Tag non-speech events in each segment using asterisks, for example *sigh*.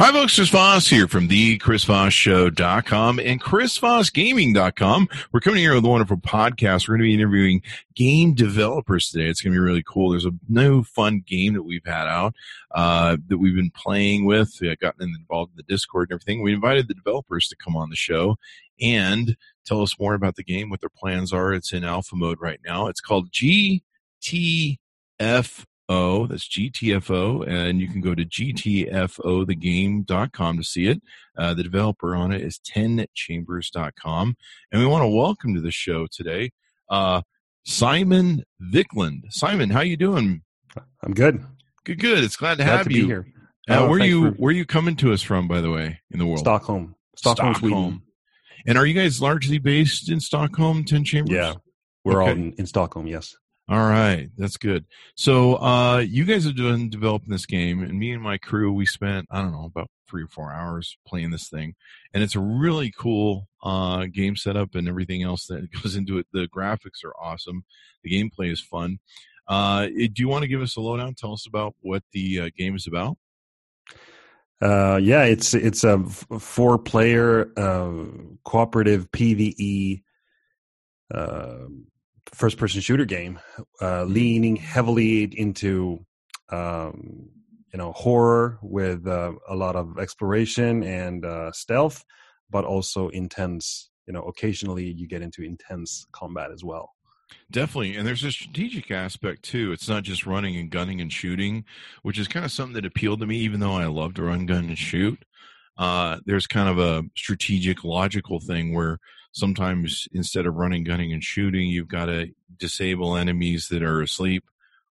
Hi, folks. Chris Voss here from the ChrisVossShow.com and ChrisVossGaming.com. We're coming here with a wonderful podcast. We're going to be interviewing game developers today. It's going to be really cool. There's a new fun game that we've had out uh, that we've been playing with, we gotten involved in the Discord and everything. We invited the developers to come on the show and tell us more about the game, what their plans are. It's in alpha mode right now. It's called GTF O. That's GTFO. And you can go to GTFOthegame.com to see it. Uh, the developer on it is 10chambers.com. And we want to welcome to the show today uh, Simon Viklund. Simon, how you doing? I'm good. Good, good. It's glad to glad have to you. here. Uh, Oh, where you for- where you coming to us from, by the way, in the world? Stockholm. Stockholm, Sweden. And are you guys largely based in Stockholm, Ten Chambers? Yeah. We're all in, in Stockholm, yes. All right, that's good. So, uh, you guys have been developing this game, and me and my crew, we spent I don't know about three or four hours playing this thing, and it's a really cool uh, game setup and everything else that *laughs* goes into it. The graphics are awesome, the gameplay is fun. Uh, do you want to give us a lowdown? Tell us about what the uh, game is about. Uh, yeah, it's it's a four player uh, cooperative PVE uh, first person shooter game, uh, leaning heavily into um, you know horror with uh, a lot of exploration and uh, stealth, but also intense. You know, occasionally you get into intense combat as well. Definitely. And there's a strategic aspect too. It's not just running and gunning and shooting, which is kind of something that appealed to me, even though I love to run, gun, and shoot. Uh, there's kind of a strategic, logical thing where sometimes instead of running, gunning, and shooting, you've got to disable enemies that are asleep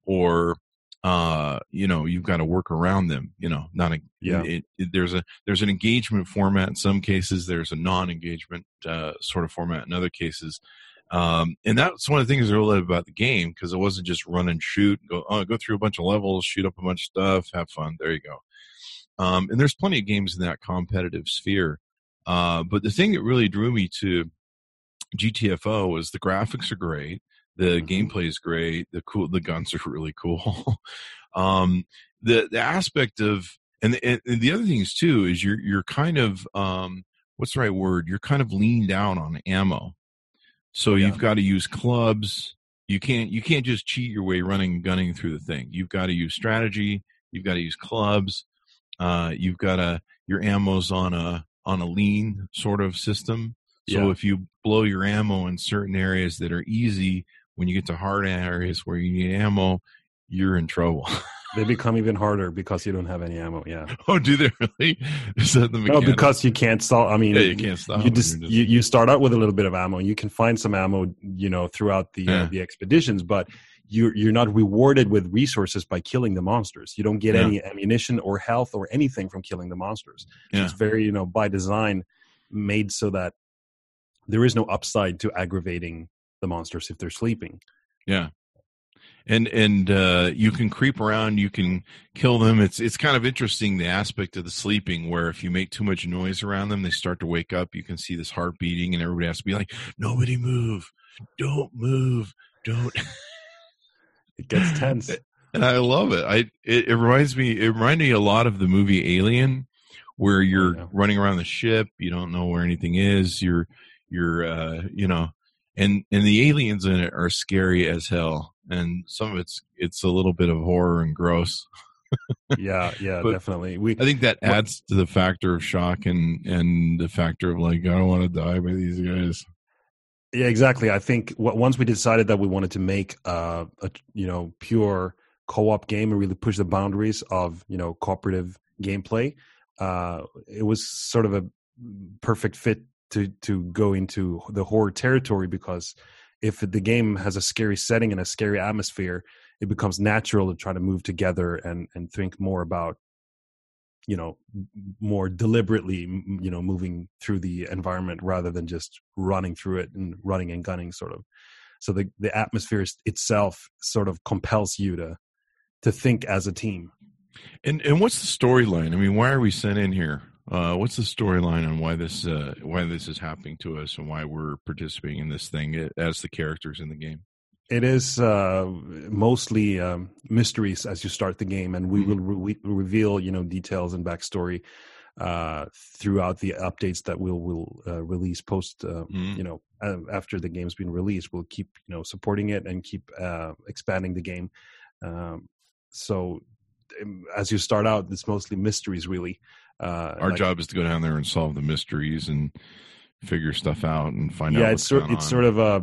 or uh you know you've got to work around them you know not a Yeah. it, it- there's a there's an engagement format in some cases there's a non-engagement uh sort of format in other cases um, and that's one of the things I really love about the game because it wasn't just run and shoot, go oh, go through a bunch of levels, shoot up a bunch of stuff, have fun. There you go. Um, and there's plenty of games in that competitive sphere. Uh, but the thing that really drew me to GTFO was the graphics are great, the Mhm. gameplay is great, the cool, the guns are *laughs* really cool. um, the the aspect of and the, and the other things too is you're you're kind of um, what's the right word? You're kind of leaned down on ammo. So Yeah. you've got to use clubs. You can't you can't just cheat your way running and gunning through the thing. You've got to use strategy. You've got to use clubs. Uh, you've got to your ammo's on a on a lean sort of system. So Yeah. if you blow your ammo in certain areas that are easy, when you get to hard areas where you need ammo, you're in trouble. They *laughs* become even harder because you don't have any ammo. Yeah. oh, do they really? *laughs* Is that the No, because you can't stop. I mean, yeah, you can't stop. you just, you, you start out with a little bit of ammo. You can find some ammo, you know, throughout the Yeah. uh, the expeditions, but you're you're not rewarded with resources by killing the monsters. You don't get Yeah. any ammunition or health or anything from killing the monsters. So Yeah. It's very, you know, by design made so that there is no upside to aggravating the monsters if they're sleeping. Yeah. And and uh, you can creep around, you can kill them. It's it's kind of interesting the aspect of the sleeping where if you make too much noise around them, they start to wake up. You can see this heart beating, and everybody has to be like, "Nobody move, don't move, don't." *laughs* It gets *laughs* tense. and I love it. I it, it reminds me it reminded me a lot of the movie Alien, where you're yeah. running around the ship, you don't know where anything is, you're you're uh you know and and the aliens in it are scary as hell. And some of it's it's a little bit of horror and gross. yeah, yeah, *laughs* But- definitely. We I think that adds to the factor of shock and and the factor of like I don't want to die by these guys. Yeah, exactly. I think once we decided that we wanted to make uh, a you know pure co-op game and really push the boundaries of you know cooperative gameplay, uh, it was sort of a perfect fit to to go into the horror territory because if the game has a scary setting and a scary atmosphere, it becomes natural to try to move together and and think more about you know more deliberately you know moving through the environment rather than just running through it and running and gunning sort of so the the atmosphere itself sort of compels you to to think as a team And and what's the storyline? I mean, why are we sent in here? Uh, what's the storyline on why this uh, why this is happening to us and why we're participating in this thing as the characters in the game? It is uh, mostly um, mysteries as you start the game, and we mm-hmm. will re- reveal you know details and backstory uh, throughout the updates that we'll will uh, release post uh, mm. you know after the game's been released. We'll keep you know supporting it and keep uh, expanding the game. Um, so um, as you start out, it's mostly mysteries really. Uh, Our like, job is to go down there and solve the mysteries and figure stuff out and find yeah, out. Yeah, it's sort it's sort of a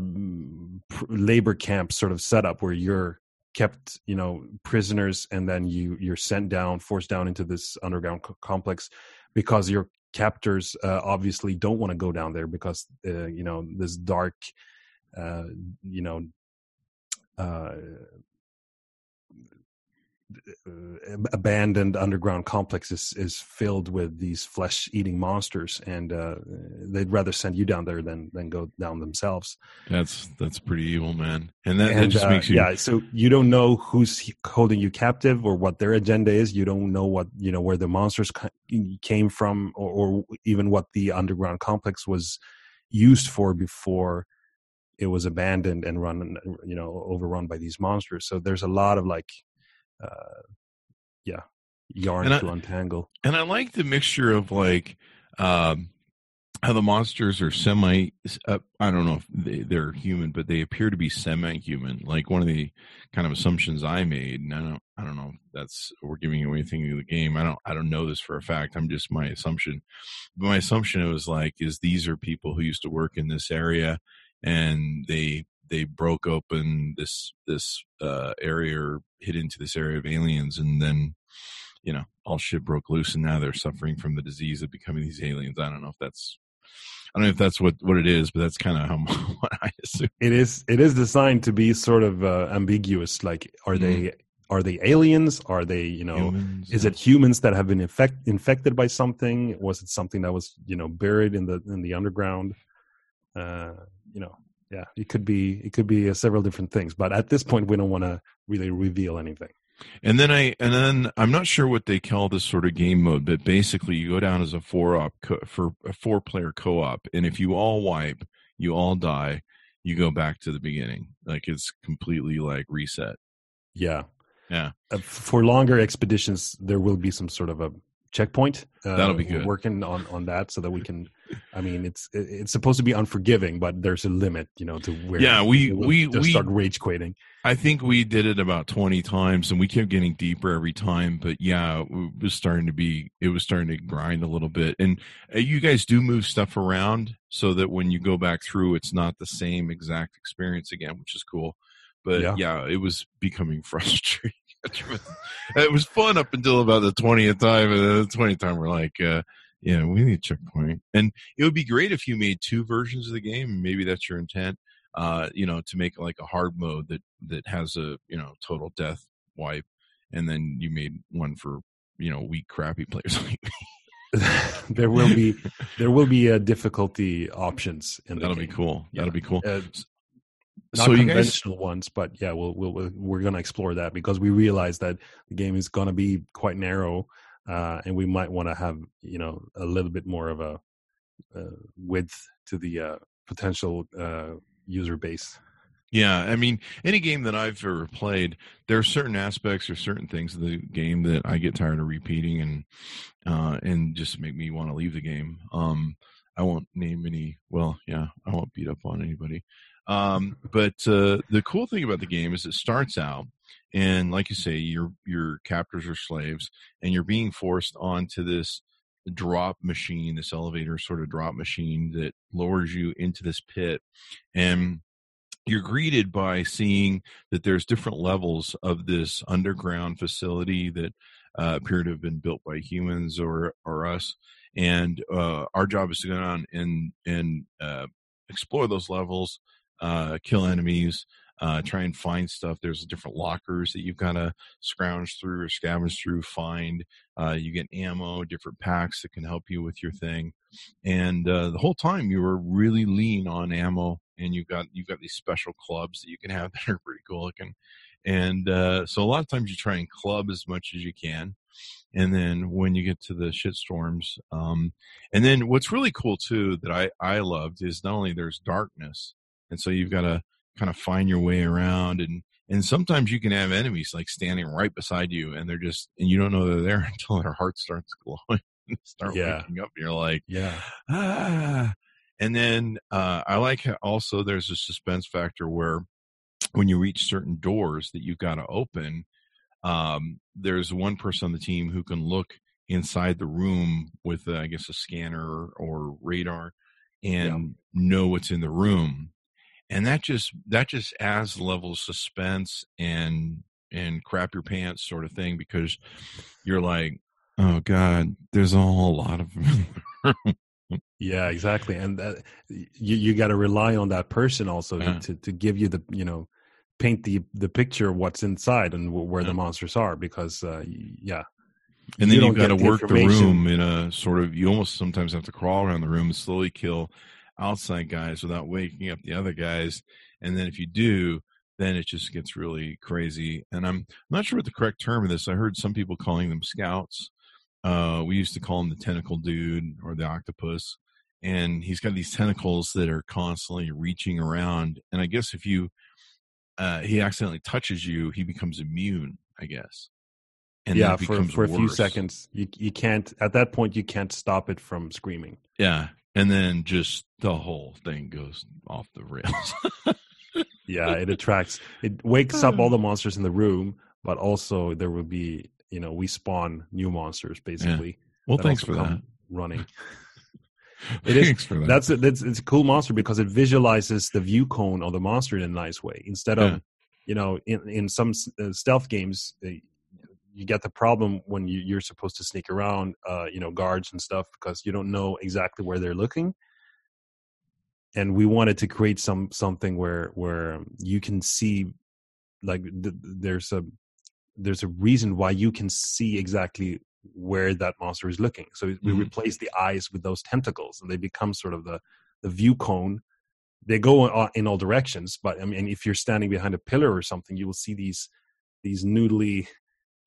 labor camp sort of setup where you're kept you know prisoners and then you you're sent down forced down into this underground co- complex because your captors uh, obviously don't want to go down there because uh, you know this dark uh, you know uh, abandoned underground complex is, is filled with these flesh eating monsters and uh, they'd rather send you down there than than go down themselves. That's that's pretty evil man. And that, and, that just uh, makes you yeah so you don't know who's holding you captive or what their agenda is. You don't know what you know where the monsters came from or, or even what the underground complex was used for before it was abandoned and run you know overrun by these monsters. So there's a lot of like uh, yeah, yarn to untangle. And I like the mixture of like um, how the monsters are semi. Uh, I don't know if they, they're human, but they appear to be semi-human. Like one of the kind of assumptions I made, and I don't, I don't know. If that's we're giving away anything of the game. I don't, I don't know this for a fact. I'm just my assumption. But my assumption was like, is these are people who used to work in this area, and they they broke open this this uh, area or hit into this area of aliens, and then you know all shit broke loose, and now they're suffering from the disease of becoming these aliens. I don't know if that's I don't know if that's what what it is, but that's kind of how *laughs* what I assume. It is. It is designed to be sort of uh, ambiguous. Like, are mm. they are they aliens? Are they you know? Humans, is yeah. it humans that have been infect, infected by something? Was it something that was you know buried in the in the underground? Uh, you know, yeah. It could be it could be uh, several different things but at this point we don't want to really reveal anything. And then i and then i'm not sure what they call this sort of game mode but basically you go down as a four op co- for a four player co-op and if you all wipe you all die you go back to the beginning. Like it's completely like reset. Yeah. Yeah. Uh, for longer expeditions there will be some sort of a checkpoint. Uh, That'll be good. working on on that so that we can. I mean, it's it's supposed to be unforgiving, but there's a limit, you know, to where. Yeah, we we we start rage quitting. I think we did it about twenty times, and we kept getting deeper every time. But yeah, it was starting to be it was starting to grind a little bit. And uh, you guys do move stuff around so that when you go back through, it's not the same exact experience again, which is cool. But yeah, yeah it was becoming *laughs* frustrating *laughs* it was fun up until about the 20th time. And then the 20th time, we're like, uh, yeah, we need a checkpoint. And it would be great if you made two versions of the game. Maybe that's your intent, uh, you know, to make like a hard mode that, that has a, you know, total death wipe. And then you made one for, you know, weak, crappy players like *laughs* me. there will be there will be uh, difficulty options in that'll game. be cool yeah. that'll be cool uh, so conventional guys, ones, but yeah, we'll, we'll we're going to explore that because we realize that the game is going to be quite narrow, uh, and we might want to have you know a little bit more of a uh, width to the uh, potential uh, user base. Yeah, I mean, any game that I've ever played, there are certain aspects or certain things of the game that I get tired of repeating, and uh, and just make me want to leave the game. Um, I won't name any. Well, yeah, I won't beat up on anybody. Um, but uh, the cool thing about the game is it starts out, and like you say, your your captors are slaves, and you're being forced onto this drop machine, this elevator sort of drop machine that lowers you into this pit, and you're greeted by seeing that there's different levels of this underground facility that uh, appear to have been built by humans or or us. And uh, our job is to go down and and uh, explore those levels uh, kill enemies, uh, try and find stuff. There's different lockers that you've got to scrounge through or scavenge through, find. Uh, you get ammo, different packs that can help you with your thing. And uh, the whole time you were really lean on ammo, and you've got you've got these special clubs that you can have *laughs* that are pretty cool looking. And uh, so a lot of times you try and club as much as you can. And then when you get to the shit storms, um, and then what's really cool too that I, I loved is not only there's darkness, and so you've got to kind of find your way around and and sometimes you can have enemies like standing right beside you and they're just and you don't know they're there *laughs* until their heart starts glowing *laughs* and start Yeah. waking up and you're like Yeah. ah. And then uh, I like how also there's a suspense factor where when you reach certain doors that you've got to open, um, there's one person on the team who can look inside the room with, uh, I guess, a scanner or radar and know what's in the room. And that just that just adds level of suspense and and crap your pants sort of thing because you're like, oh god, there's a whole lot of Yeah, exactly. And that, you you got to rely on that person also Yeah. to to give you the you know paint the the picture of what's inside and where Yeah. the monsters are because uh, yeah. And You then you have got to work the room in a sort of. You almost sometimes have to crawl around the room and slowly kill outside guys without waking up the other guys. And then if you do, then it just gets really crazy. And I'm not sure what the correct term of this. I heard some people calling them scouts. Uh, we used to call him the tentacle dude or the octopus. And he's got these tentacles that are constantly reaching around. And I guess if you uh, he accidentally touches you, he becomes immune. I guess. And yeah, for becomes for a few seconds, you you can't at that point you can't stop it from screaming. Yeah. And then just the whole thing goes off the rails. *laughs* Yeah, it attracts, it wakes up all the monsters in the room, but also there will be you know we spawn new monsters basically. well, thanks for that. Running. *laughs* It is- Thanks for that. That's a, that's it's a cool monster because it visualizes the view cone of the monster in a nice way. Instead of Yeah. you know in in some uh, stealth games, uh, you get the problem when you, you're supposed to sneak around, uh, you know, guards and stuff because you don't know exactly where they're looking. And we wanted to create some something where where you can see, like th- there's a there's a reason why you can see exactly where that monster is looking. So we Mhm. replace the eyes with those tentacles, and they become sort of the the view cone. They go in all directions, but I mean, if you're standing behind a pillar or something, you will see these these noodly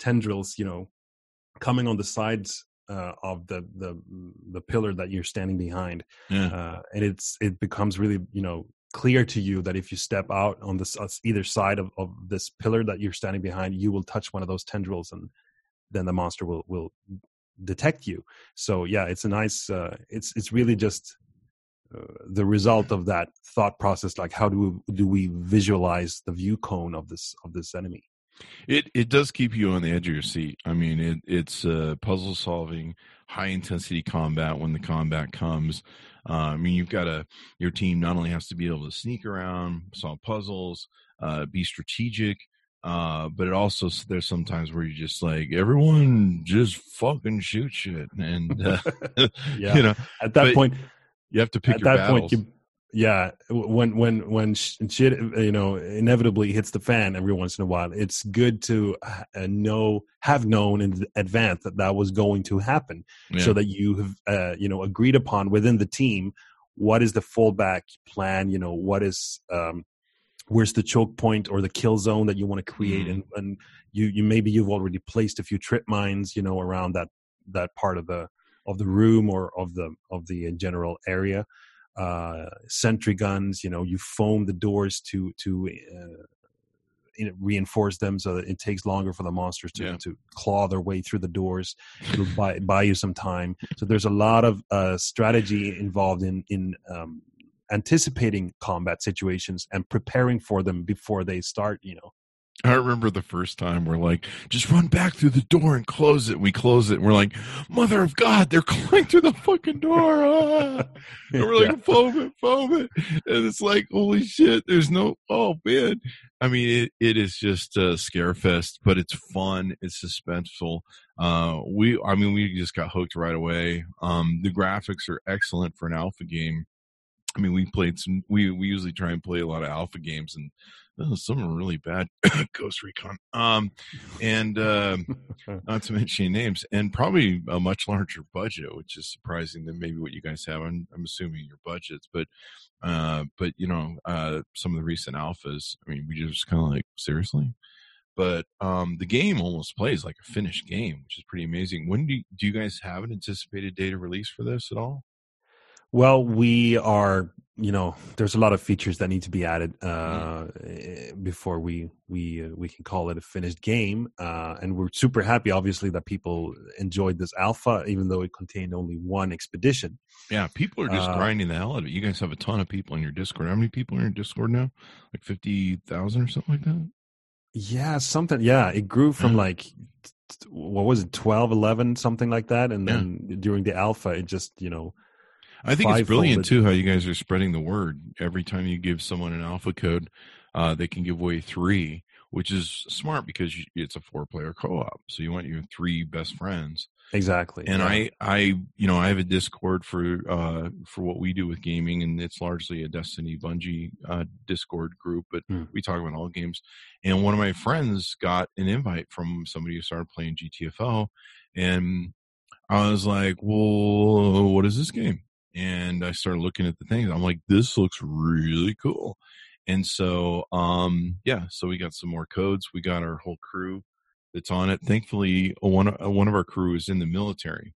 tendrils, you know, coming on the sides uh, of the the the pillar that you're standing behind, yeah. uh, and it's it becomes really you know clear to you that if you step out on this uh, either side of, of this pillar that you're standing behind, you will touch one of those tendrils, and then the monster will will detect you. So yeah, it's a nice. Uh, it's it's really just. Uh, the result of that thought process, like how do we do we visualize the view cone of this of this enemy? It it does keep you on the edge of your seat. I mean, it it's uh, puzzle solving, high intensity combat when the combat comes. Uh, I mean, you've got a your team not only has to be able to sneak around, solve puzzles, uh, be strategic, uh, but it also there's sometimes where you just like everyone just fucking shoot shit, and uh, *laughs* Yeah. *laughs* you know At that But point, you have to pick at your that battles. point you yeah when when when sh- shit you know inevitably hits the fan every once in a while it's good to uh, know have known in advance that that was going to happen Yeah. so that you have uh, you know agreed upon within the team what is the fallback plan you know what is um where's the choke point or the kill zone that you want to create Mhm. and and you you maybe you've already placed a few trip mines you know around that that part of the of the room or of the of the general area uh sentry guns you know you foam the doors to to uh, reinforce them so that it takes longer for the monsters to, Yeah. to claw their way through the doors it'll *laughs* buy, buy you some time so there's a lot of uh strategy involved in in um anticipating combat situations and preparing for them before they start you know I remember the first time we're like, just run back through the door and close it. We close it. And we're like, Mother of God, they're going through the fucking door. Ah. *laughs* And we're like, foam it, foam it. And it's like, holy shit, there's no, oh man. I mean, it, it is just a scare fest, but it's fun. It's suspenseful. Uh, we, I mean, we just got hooked right away. Um, the graphics are excellent for an alpha game. I mean, we played some, we, we usually try and play a lot of alpha games and uh, some are really bad. *coughs* Ghost Recon. Um, and, um, *laughs* not to mention any names, and probably a much larger budget, which is surprising than maybe what you guys have. I'm, I'm assuming your budgets, but uh, but you know, uh, some of the recent alphas. I mean, we just kind of like seriously. But um, the game almost plays like a finished game, which is pretty amazing. When do you, do you guys have an anticipated date of release for this at all? Well, we are, you know, there's a lot of features that need to be added uh, mm. before we we uh, we can call it a finished game. Uh, and we're super happy, obviously, that people enjoyed this alpha, even though it contained only one expedition. Yeah, people are just uh, grinding the hell out of it. You guys have a ton of people in your Discord. How many people are in your Discord now? Like fifty thousand or something like that. Yeah, something. Yeah, it grew from like what was it, 12, 11, something like that, and then yeah. during the alpha, it just you know I think it's brilliant too how you guys are spreading the word. Every time you give someone an alpha code, uh, they can give away three, which is smart because it's a four-player co-op. So you want your three best friends. Exactly. And yeah. I, I, you know, I have a Discord for uh, for what we do with gaming, and it's largely a Destiny Bungie uh, Discord group, but mm. we talk about all games. And one of my friends got an invite from somebody who started playing GTFO, and I was like, "Well, what is this game?" And I started looking at the things. I'm like, this looks really cool. And so, um, yeah, so we got some more codes. We got our whole crew that's on it. Thankfully, one one of our crew is in the military,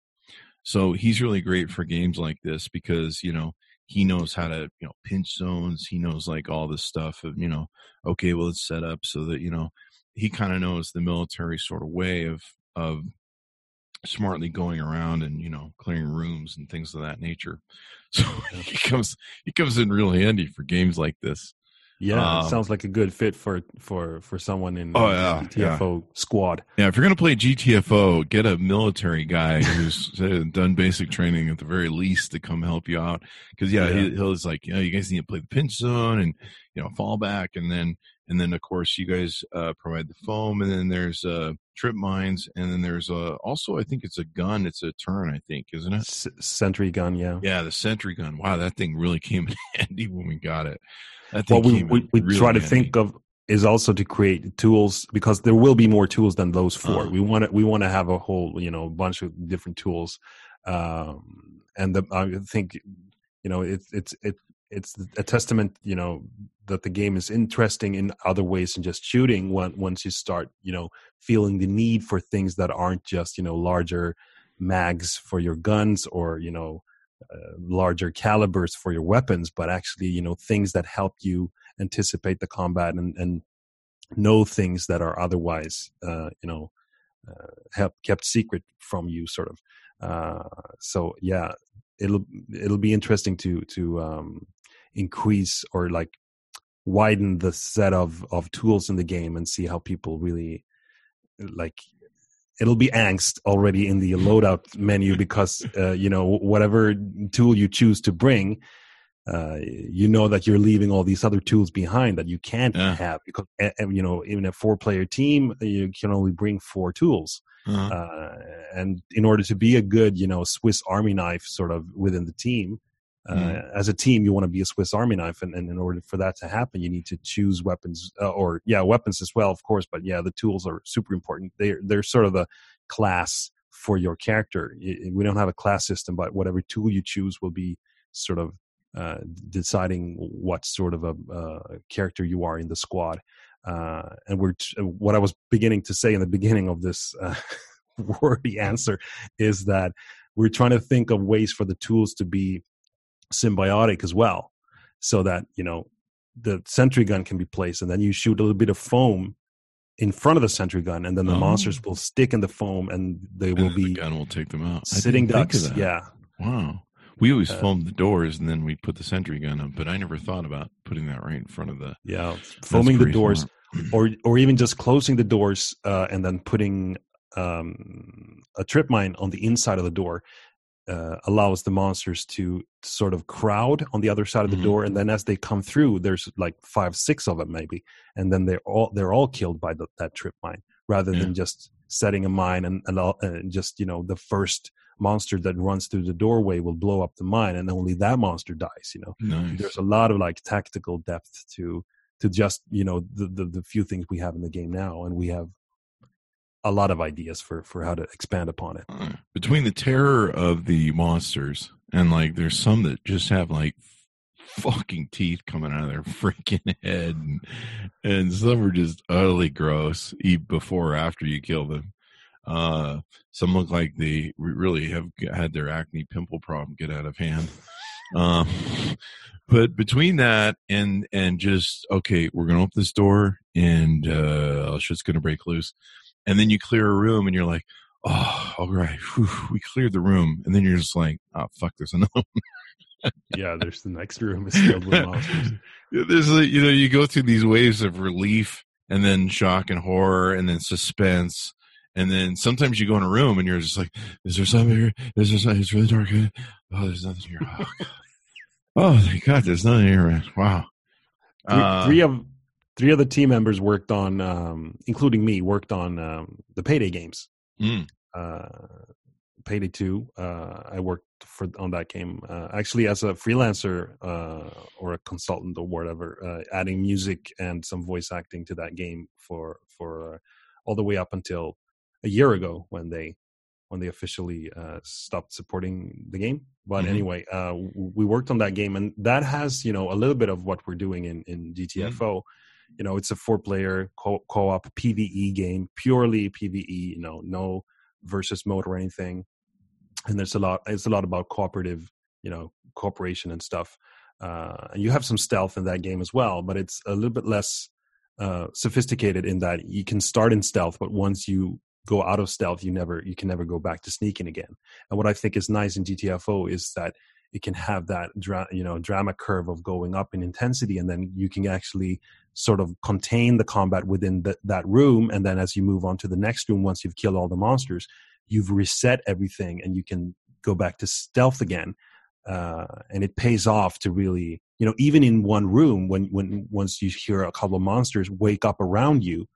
so he's really great for games like this because you know he knows how to you know pinch zones. He knows like all this stuff of you know, okay, well it's set up so that you know he kind of knows the military sort of way of of smartly going around and you know clearing rooms and things of that nature. *laughs* So he comes he comes in real handy for games like this. Yeah um, sounds like a good fit for for for someone in oh, yeah, gtfo yeah. squad. Yeah if you're to play gtfo get a military guy who's *laughs* done basic training at the very least to come help you out. Because yeah, yeah. He, he'll is like you know you guys need to play the pinch zone and you know fall back and then and then of course you guys uh, provide the foam and then there's uh, trip mines and then there's uh, also i think it's a gun it's a turn i think isn't it? Sentry gun yeah. Yeah the sentry gun. Wow that thing really *laughs* came in handy when we got it. That what we, we, we really try to handy. think of is also to create tools because there will be more tools than those 4 uh-huh. we want to we want to have a whole you know bunch of different tools um, and the, i think you know it's it's it it's a testament you know that the game is interesting in other ways than just shooting when, once you start you know feeling the need for things that aren't just you know larger mags for your guns or you know uh, larger calibers for your weapons but actually you know things that help you anticipate the combat and, and know things that are otherwise uh, you know uh, have kept secret from you sort of. Uh, so yeah it'll it'll be interesting to to um, increase or like widen the set of of tools in the game and see how people really like it'll be angst already in the loadout menu *laughs* because uh, you know whatever tool you choose to bring uh, you know that you're leaving all these other tools behind that you can't yeah. have because you know even a four player team you can only bring four tools uh-huh. uh, and in order to be a good you know swiss army knife sort of within the team uh, mm. as a team, you want to be a Swiss Army knife, and, and, in order for that to happen, you need to choose weapons, uh, or yeah, weapons as well, of course. But yeah, the tools are super important. They're they're sort of a class for your character. We don't have a class system, but whatever tool you choose will be sort of uh, deciding what sort of a uh, character you are in the squad. Uh, and we're t- what I was beginning to say in the beginning of this uh, *laughs* wordy answer is that we're trying to think of ways for the tools to be symbiotic as well so that you know the sentry gun can be placed and then you shoot a little bit of foam in front of the sentry gun and then the oh. monsters will stick in the foam and they will *laughs* and be the gun will take them out. Sitting ducks. yeah. Wow. We always uh, foam the doors and then we put the sentry gun up but i never thought about putting that right in front of the yeah. Foaming the doors or or even just closing the doors uh, and then putting um, a trip mine on the inside of the door uh, allows the monsters to sort of crowd on the other side of the mm-hmm. door and then as they come through there's like five six of them maybe and then they're all they're all killed by the, that trip mine rather yeah. than just setting a mine and, and, uh, just you know the first monster that runs through the doorway will blow up the mine and only that monster dies you know nice. there's a lot of like tactical depth to to just you know the, the the few things we have in the game now and we have a lot of ideas for for how to expand upon it. Between the terror of the monsters and like there's some that just have like fucking teeth coming out of their *laughs* freaking head and, and some are just utterly gross eat before or after you kill them. Uh some look like they really have had their acne pimple problem get out of hand. Um, *laughs* but between that and and just okay, we're gonna open this door and uh, shit's gonna break loose, and then you clear a room and you're like, oh, all right, whew, we cleared the room, and then you're just like, oh fuck, there's another. *laughs* One. yeah, there's the next room is filled with *laughs* monsters. there's a, you know you go through these waves of relief and then shock and horror and then suspense and then sometimes you go in a room and you're just like, is there something here? Is there something? It's really dark. Oh, there's nothing here. Oh, oh thank God, there's nothing here, man. Wow. Uh, three, of three other team members worked on, um, including me, worked on um, the Payday games. Mm. Uh, Payday Two. Uh, I worked for on that game uh, actually as a freelancer uh, or a consultant or whatever, uh, adding music and some voice acting to that game for for uh, all the way up until a year ago when they when they officially uh, stopped supporting the game. But mm-hmm. anyway, uh, we worked on that game, and that has you know a little bit of what we're doing in in GTFO. Mm-hmm. You know, it's a four player co- op PVE game, purely PVE. You know, no versus mode or anything. And there's a lot. It's a lot about cooperative, you know, cooperation and stuff. Uh, and you have some stealth in that game as well, but it's a little bit less uh, sophisticated in that you can start in stealth, but once you go out of stealth you never you can never go back to sneaking again and what i think is nice in gtfo is that it can have that dra- you know drama curve of going up in intensity and then you can actually sort of contain the combat within the, that room and then as you move on to the next room once you've killed all the monsters you've reset everything and you can go back to stealth again uh, and it pays off to really you know even in one room when when once you hear a couple of monsters wake up around you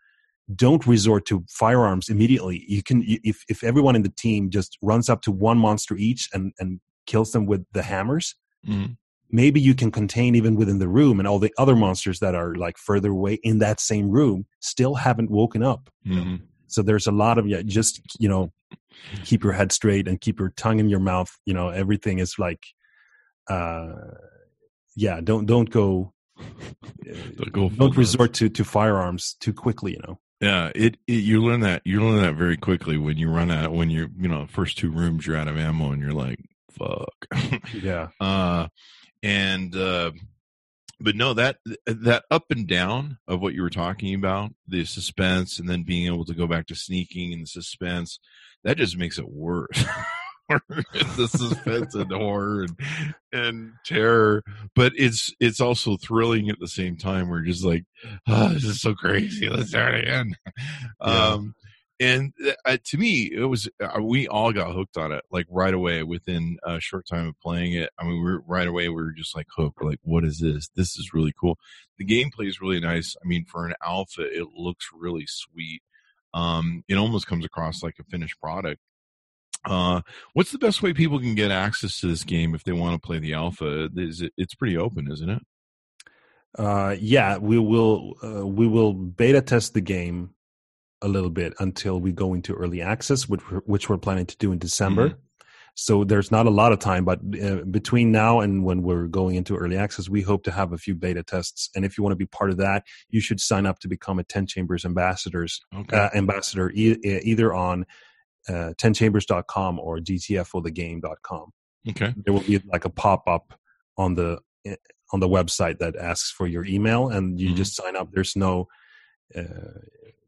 don't resort to firearms immediately. You can if if everyone in the team just runs up to one monster each and and kills them with the hammers. Mm-hmm. Maybe you can contain even within the room, and all the other monsters that are like further away in that same room still haven't woken up. Mm-hmm. So there's a lot of yeah, just you know, keep your head straight and keep your tongue in your mouth. You know, everything is like, uh, yeah, don't don't go, don't, go don't resort to to firearms too quickly. You know. Yeah, it, it, you learn that you learn that very quickly when you run out when you're you know first two rooms you're out of ammo and you're like fuck *laughs* yeah uh and uh but no that that up and down of what you were talking about the suspense and then being able to go back to sneaking and the suspense that just makes it worse. *laughs* The suspense and horror and, and terror. But it's it's also thrilling at the same time we're just like oh this is so crazy. Let's start again. Yeah. um and uh, to me it was uh, we all got hooked on it like right away within a short time of playing it i mean we are right away we were just like hooked we're like what is this this is really cool the gameplay is really nice i mean for an alpha it looks really sweet um it almost comes across like a finished product uh, what's the best way people can get access to this game if they want to play the alpha? Is it, it's pretty open, isn't it? Uh, yeah, we will. Uh, we will beta test the game a little bit until we go into early access, which we're, which we're planning to do in December. Mm-hmm. So there's not a lot of time, but uh, between now and when we're going into early access, we hope to have a few beta tests. And if you want to be part of that, you should sign up to become a Ten Chambers ambassadors okay. uh, ambassador e- either on uh, 10chambers.com or gtfothegame.com. Okay. There will be like a pop up on the eh, on the website that asks for your email, and you mm-hmm. just sign up. There's no uh,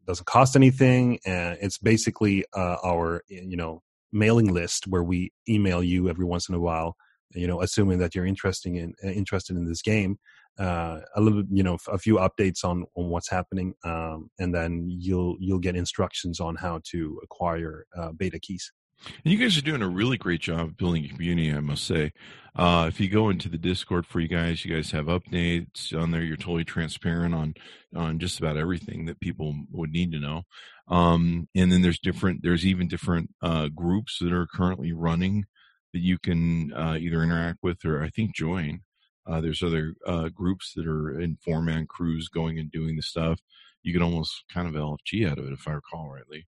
doesn't cost anything, and it's basically uh, our you know mailing list where we email you every once in a while. You know, assuming that you're interested in interested in this game, uh, a little you know a few updates on on what's happening um, and then you'll you'll get instructions on how to acquire uh, beta keys and you guys are doing a really great job building a community i must say uh, if you go into the discord for you guys you guys have updates on there you're totally transparent on on just about everything that people would need to know um, and then there's different there's even different uh, groups that are currently running that you can uh, either interact with or i think join uh, there's other uh, groups that are in four man crews going and doing the stuff. You can almost kind of LFG out of it, if I recall rightly.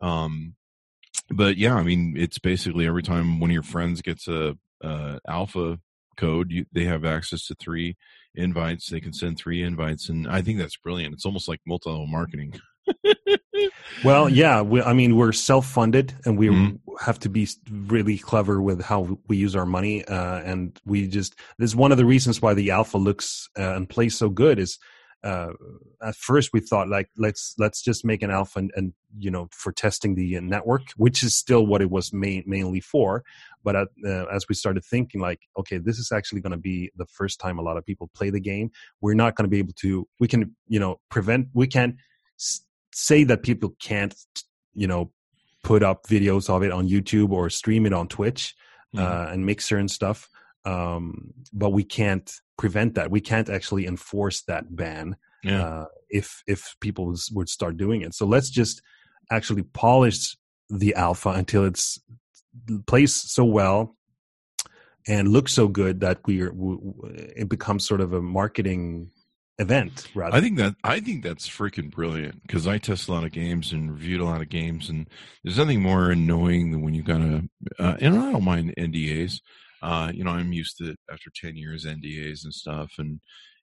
Um, but yeah, I mean, it's basically every time one of your friends gets a, a alpha code, you, they have access to three invites. They can send three invites, and I think that's brilliant. It's almost like multi-level marketing. well, yeah, we, I mean, we're self-funded, and we mm-hmm. have to be really clever with how we use our money, uh, and we just this is one of the reasons why the alpha looks uh, and plays so good is uh, at first we thought like let's let's just make an alpha and, and you know for testing the uh, network which is still what it was main, mainly for but at, uh, as we started thinking like okay this is actually going to be the first time a lot of people play the game we're not going to be able to we can you know prevent we can s- say that people can't you know put up videos of it on youtube or stream it on twitch Mhm. uh, and mixer and stuff um, but we can't prevent that we can't actually enforce that ban Yeah. uh, if if people was, would start doing it. So let's just actually polish the alpha until it's plays so well and looks so good that we are it becomes sort of a marketing event rather. I think that I think that's freaking brilliant because I test a lot of games and reviewed a lot of games, and there's nothing more annoying than when you gotta. Uh, and I don't mind NDAs. Uh, you know, I'm used to after ten years NDAs and stuff, and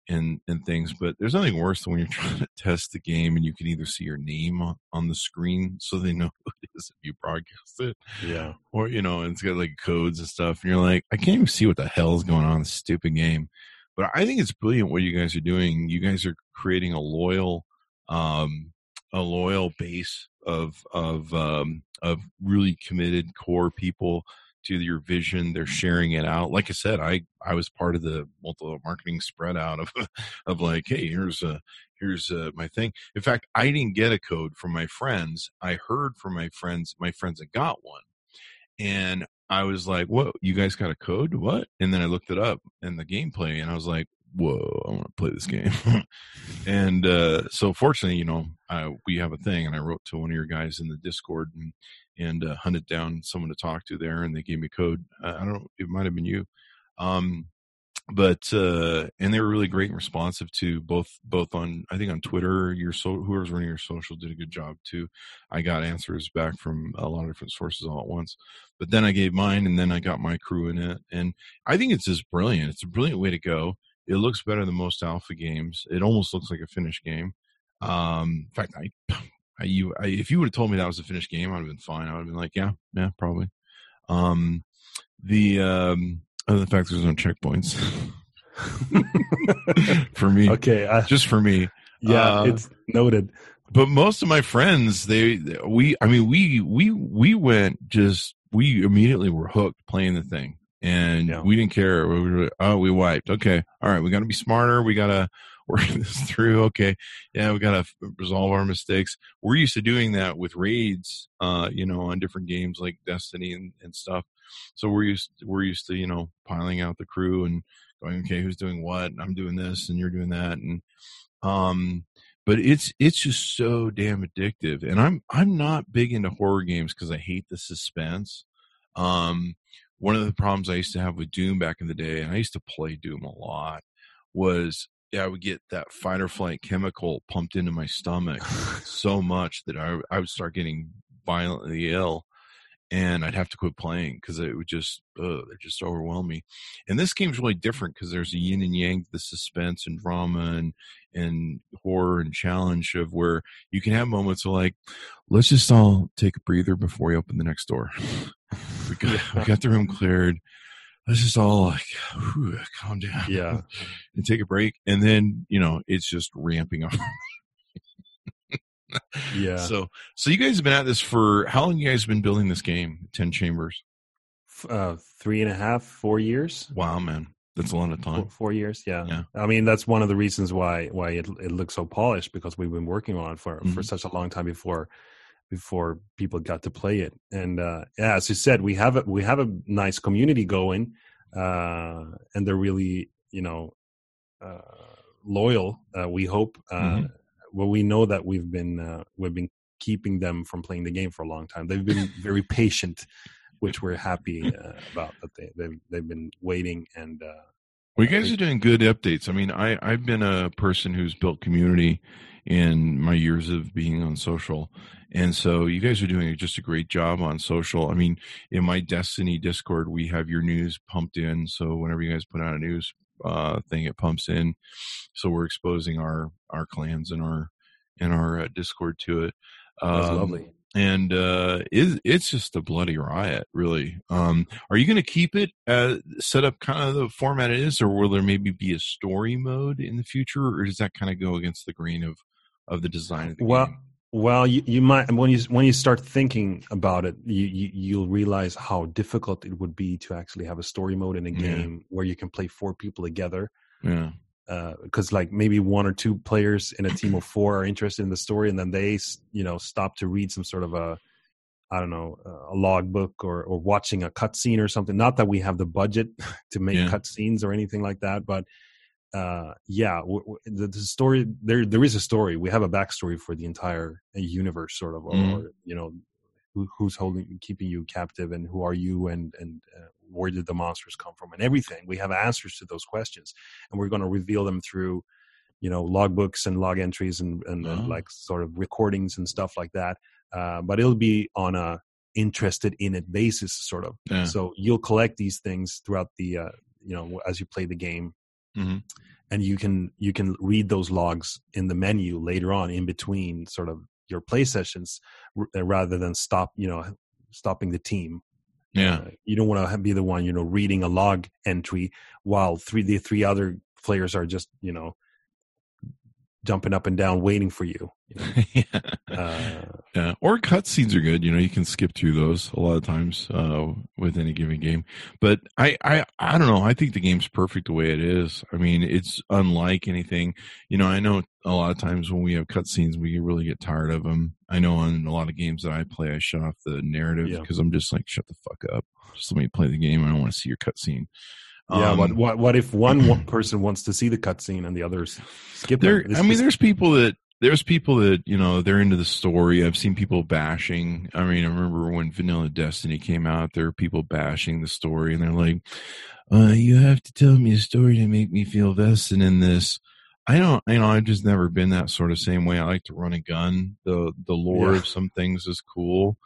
and and things. But there's nothing worse than when you're *laughs* trying to test the game and you can either see your name on, on the screen so they know *laughs* who it is if you broadcast it, yeah. or you know, it's got like codes and stuff, and you're like, I can't even see what the hell is going on in this stupid game. But I think it's brilliant what you guys are doing. You guys are creating a loyal, um, a loyal base of of um, of really committed core people to your vision. They're sharing it out. Like I said, I I was part of the multi marketing spread out of *laughs* of like, hey, here's a here's uh my thing. In fact, I didn't get a code from my friends. I heard from my friends, my friends that got one, and I was like, "What? You guys got a code? What?" And then I looked it up in the gameplay, and I was like, "Whoa, I want to play this game." *laughs* and uh, so, fortunately, you know, I, we have a thing, and I wrote to one of your guys in the Discord and and uh, hunted down someone to talk to there, and they gave me code. Uh, I don't know, it might have been you. Um, but uh and they were really great and responsive to both both on i think on twitter your so whoever's running your social did a good job too i got answers back from a lot of different sources all at once but then i gave mine and then i got my crew in it and i think it's just brilliant it's a brilliant way to go it looks better than most alpha games it almost looks like a finished game um in fact i I, you, I, if you would have told me that was a finished game, I'd have been fine. I would have been like, yeah, yeah, probably. Um, the um, other fact there's no checkpoints *laughs* for me, Okay. I, just for me. yeah, uh, it's noted. But most of my friends, they, we, I mean, we, we, we went just, we immediately were hooked playing the thing, and Yeah. we didn't care. We were, oh, we wiped. Okay, all right, we got to be smarter. We got to *laughs* work this through. Okay, yeah, we got to resolve our mistakes. We're used to doing that with raids, uh, you know, on different games like Destiny and, and stuff. So we're used, we're used to, you know, piling out the crew and going, okay, who's doing what? I'm doing this, and you're doing that, and um but it's it's just so damn addictive and i'm i'm not big into horror games because i hate the suspense um one of the problems i used to have with doom back in the day and i used to play doom a lot was yeah, i would get that fight or flight chemical pumped into my stomach *laughs* so much that i, I would start getting violently ill and i'd have to quit playing because it would just uh, it just overwhelm me and this game's really different because there's a yin and yang, the suspense and drama and and horror and challenge of where you can have moments of like, let's just all take a breather before we open the next door. *laughs* we got we got the room cleared. Let's just all like whew, calm down. Yeah. *laughs* and take a break. And then, you know, it's just ramping up. *laughs* *laughs* Yeah. So so you guys have been at this for how long you guys have been building this game? Ten chambers. Uh, three and a half, four years. Wow, man. That's a lot of time. four years, yeah. Yeah. I mean, that's one of the reasons why why it it looks so polished because we've been working on it for for Mhm. such a long time before before people got to play it. And uh, yeah, as you said, we have a we have a nice community going, uh, and they're really you know uh, loyal. Uh, we hope. Uh, Mhm. Well, we know that we've been uh, we've been keeping them from playing the game for a long time. They've been very patient, which we're happy uh, about. That they they've, they've been waiting and. Uh, Well, you guys are doing good updates. I mean, I, I've been a person who's built community in my years of being on social. And so you guys are doing just a great job on social. I mean, in my Destiny Discord, we have your news pumped in. So whenever you guys put out a news uh, thing, it pumps in. So we're exposing our, our clans and our, and our uh, Discord to it. That's Um, lovely. and uh, it, it's just a bloody riot, really. Um, are you going to keep it uh, set up kind of the format it is, or will there maybe be a story mode in the future, or does that kind of go against the grain of of the design of the well, game? Well, you, you might when you when you start thinking about it, you, you you'll realize how difficult it would be to actually have a story mode in a game where you can play four people together. Yeah, because uh, like maybe one or two players in a team of *clears throat* four are interested in the story, and then they you know stop to read some sort of a I don't know a logbook or or watching a cutscene or something. Not that we have the budget *laughs* to make yeah. cutscenes or anything like that, but uh, yeah, w- w- the, the, story there there is a story. We have a backstory for the entire uh, universe, sort of, or, mm. or you know, who, who's holding keeping you captive, and who are you, and and uh, where did the monsters come from, and everything. We have answers to those questions, and we're going to reveal them through, you know, logbooks and log entries and and, oh. and like sort of recordings and stuff like that. Uh, but it'll be on a interested in it basis, sort of. Yeah. So you'll collect these things throughout the, uh, you know, as you play the game Mm-hmm. And you can you can read those logs in the menu later on in between sort of your play sessions r- rather than stop you know stopping the team yeah uh, you don't want to be the one you know reading a log entry while three the three other players are just you know jumping up and down waiting for you. you know? *laughs* yeah. Uh, yeah. Or cutscenes are good. You know, you can skip through those a lot of times uh, with any given game. But I, I, I don't know. I think the game's perfect the way it is. I mean, it's unlike anything. You know, I know a lot of times when we have cutscenes, we really get tired of them. I know on a lot of games that I play, I shut off the narrative because yeah. I'm just like, shut the fuck up. Just let me play the game. I don't want to see your cutscene. Yeah, um, but what what if one person wants to see the cutscene and the others skip? There, I mean, there's people that there's people that you know they're into the story. I've seen people bashing. I mean, I remember when Vanilla Destiny came out, there were people bashing the story, and they're like, uh, "You have to tell me a story to make me feel vested in this." I don't, you know, I've just never been that sort of same way. I like to run a gun. the The lore yeah. of some things is cool.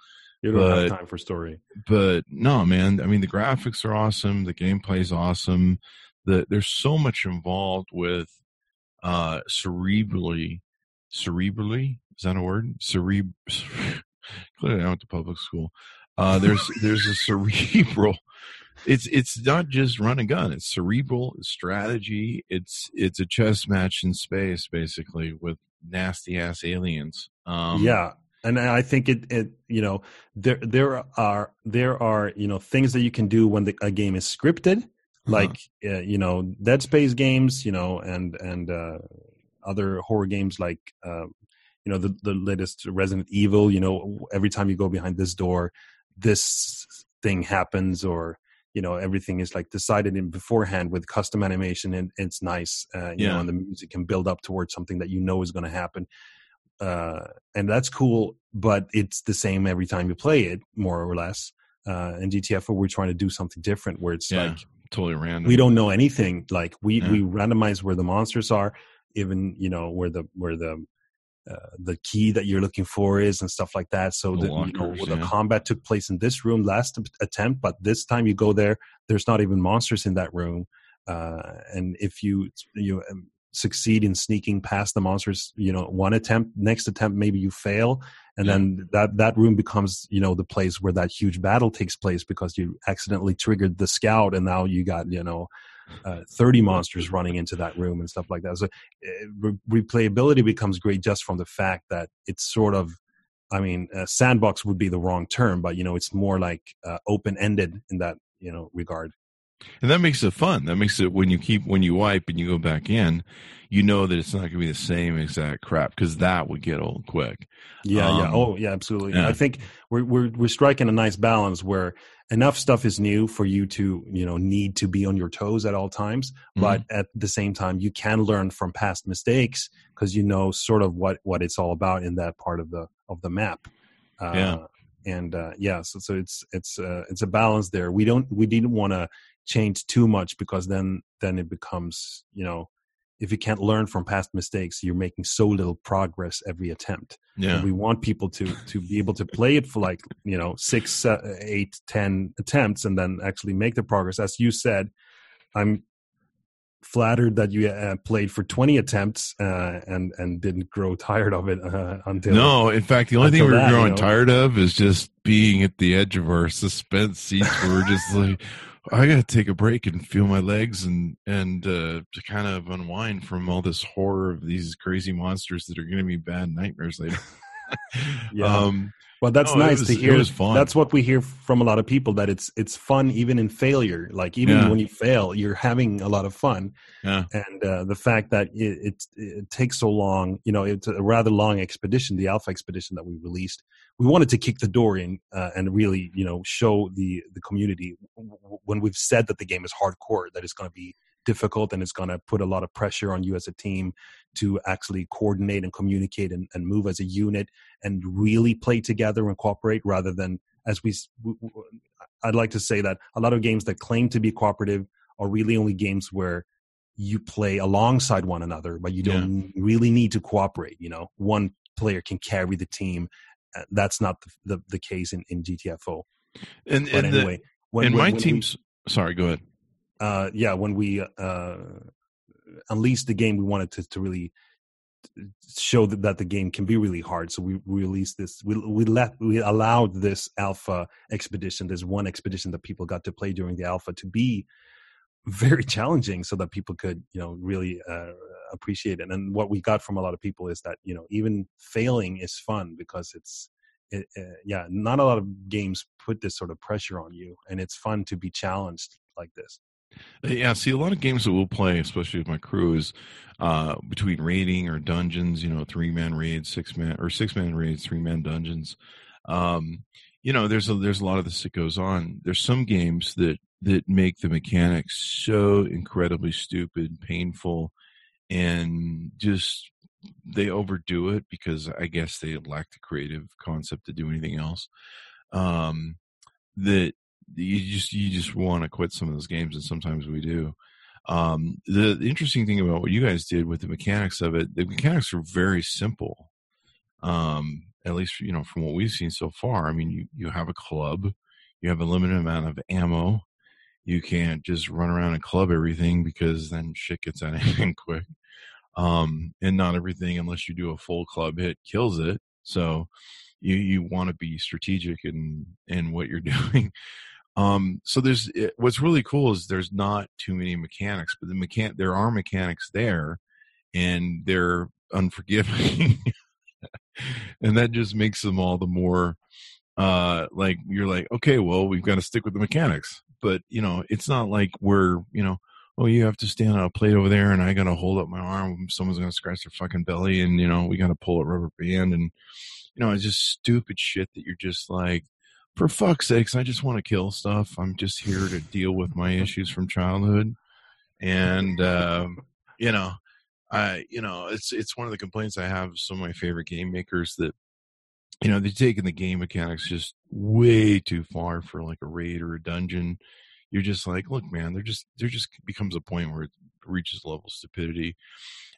You don't but, have time for story. But no, man. I mean, the graphics are awesome. The gameplay is awesome. The there's so much involved with uh cerebrally, cerebrally. Is that a word? Cereb. *laughs* Clearly, I went to public school. Uh, there's there's a cerebral. *laughs* It's it's not just run a gun. It's cerebral it's strategy. It's it's a chess match in space, basically, with nasty ass aliens. Um, yeah, and I think it, it, you know, there there are there are you know things that you can do when the, a game is scripted, uh-huh. like uh, you know Dead Space games, you know, and and uh, other horror games like uh, you know the the latest Resident Evil. You know, every time you go behind this door, this thing happens, or you know everything is like decided in beforehand with custom animation, and it's nice. Uh, you yeah. know, and the music can build up towards something that you know is going to happen uh, and that's cool. But it's the same every time you play it, more or less. Uh, in GTF, we're trying to do something different, where it's yeah, like totally random. We don't know anything. Like we yeah. we randomize where the monsters are, even you know where the where the uh, the key that you're looking for is and stuff like that. So the, lockers, you know, the combat took place in this room last attempt, but this time you go there, there's not even monsters in that room. Uh, and if you you um, succeed in sneaking past the monsters you know one attempt next attempt maybe you fail. And yeah. then that that room becomes you know the place where that huge battle takes place because you accidentally triggered the scout and now you got you know uh, 30 monsters running into that room and stuff like that. So uh, re- replayability becomes great just from the fact that it's sort of i mean uh, sandbox would be the wrong term but you know it's more like uh, open ended in that you know regard and that makes it fun. That makes it when you keep when you wipe and you go back in, you know that it's not going to be the same exact crap because that would get old quick. Yeah, um, yeah. Oh, yeah, absolutely. Yeah. I think we're we're we're striking a nice balance where enough stuff is new for you to you know need to be on your toes at all times, mm-hmm. but at the same time you can learn from past mistakes because you know sort of what what it's all about in that part of the of the map. Uh, yeah and uh, yeah so, so it's it's uh, it's a balance there we don't we didn't want to change too much because then then it becomes you know if you can't learn from past mistakes you're making so little progress every attempt. Yeah. and we want people to to be able to play it for like you know six uh, eight ten attempts and then actually make the progress. As you said i'm flattered that you uh, played for 20 attempts uh, and and didn't grow *laughs* tired of it uh, until no in fact the only thing we are growing you know, tired of is just being at the edge of our suspense seats where we're just like i gotta take a break and feel my legs and and uh, to kind of unwind from all this horror of these crazy monsters that are gonna be bad nightmares later *laughs* *laughs* yeah. um well, that's no, nice was, to hear. That's what we hear from a lot of people that it's it's fun even in failure. Like even yeah. when you fail, you're having a lot of fun. Yeah. And uh, the fact that it, it, it takes so long, you know, it's a rather long expedition, the Alpha expedition that we released. We wanted to kick the door in uh, and really, you know, show the the community when we've said that the game is hardcore that it's going to be difficult and it's going to put a lot of pressure on you as a team to actually coordinate and communicate and, and move as a unit and really play together and cooperate rather than as we i'd like to say that a lot of games that claim to be cooperative are really only games where you play alongside one another but you don't yeah. really need to cooperate you know? One player can carry the team uh, that's not the, the, the case in, in gtfo and, and anyway the, when, and when, my when team's we, sorry go ahead uh, yeah, when we uh, unleashed the game, we wanted to, to really show that, that the game can be really hard. So we, we released this. We we let we allowed this alpha expedition, this one expedition that people got to play during the alpha, to be very challenging, so that people could you know really uh, appreciate it. And what we got from a lot of people is that you know even failing is fun because it's it, uh, yeah, not a lot of games put this sort of pressure on you, and it's fun to be challenged like this. Yeah, see, a lot of games that we'll play, especially with my crew, is uh, between raiding or dungeons. You know, three man raids, six man or six man raids, three man dungeons. Um, you know, there's a there's a lot of this that goes on. There's some games that that make the mechanics so incredibly stupid, painful, and just they overdo it because I guess they lack the creative concept to do anything else. Um, that you just you just want to quit some of those games, and sometimes we do. Um, the, the, interesting thing about what you guys did with the mechanics of it, the mechanics are very simple. Um, at least you know from what we've seen so far. I mean, you you have a club, you have a limited amount of ammo. You can't just run around and club everything because then shit gets out of *laughs* hand quick. Um, and not everything, unless you do a full club hit, kills it. So you you want to be strategic in in what you're *laughs* doing. Um, so there's it, eh, what's really cool is there's not too many mechanics, but the mechan there are mechanics there, and they're unforgiving, *laughs* and that just makes them all the more uh like you're like okay well we've got to stick with the mechanics. But you know it's not like we're you know oh you have to stand on a plate over there and i gotta hold up my arm someone's gonna scratch their fucking belly and you know we gotta pull a rubber band and you know it's just stupid shit that you're just like for fuck's sakes, I just want to kill stuff. I'm just here to deal with my issues from childhood, and uh, you know, I you know it's it's one of the complaints I have. Some of my favorite game makers that you know they're taking the game mechanics just way too far for like a raid or a dungeon. You're just like, look, man, they're just there just becomes a point where it reaches level stupidity.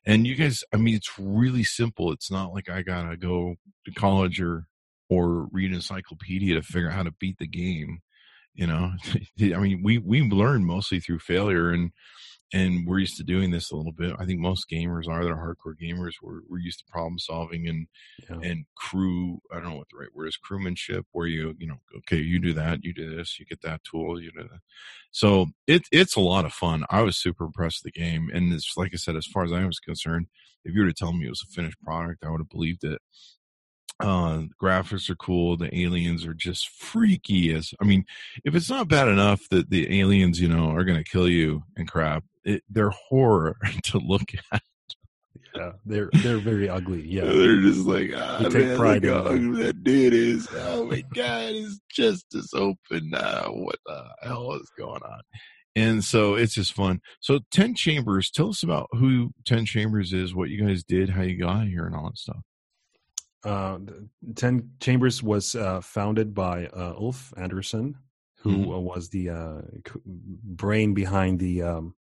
And you guys, I mean, it's really simple. It's not like I gotta go to college or or read an encyclopedia to figure out how to beat the game. You know, *laughs* I mean, we we learn mostly through failure, and and we're used to doing this a little bit. I think most gamers are they're hardcore gamers. We're we're used to problem solving and yeah. and crew. I don't know what the right word is. Crewmanship, where you you know, okay, you do that, you do this, you get that tool, you do that. So it it's a lot of fun. I was super impressed with the game, and it's like I said, as far as I was concerned, if you were to tell me it was a finished product, I would have believed it. Uh, graphics are cool. The aliens are just freaky. As I mean, if it's not bad enough that the aliens, you know, are going to kill you and crap, it, they're horror *laughs* to look at. Yeah, they're they're very ugly. Yeah, *laughs* they're just like, ah, oh, take pride look ugly that dude is. Oh my god, it's just as open. Uh, what the hell is going on? And so it's just fun. So Ten Chambers, tell us about who Ten Chambers is, what you guys did, how you got here, and all that stuff uh, Ten Chambers was uh, founded by uh, Ulf Andersson, who mm-hmm. was the uh, brain behind the um,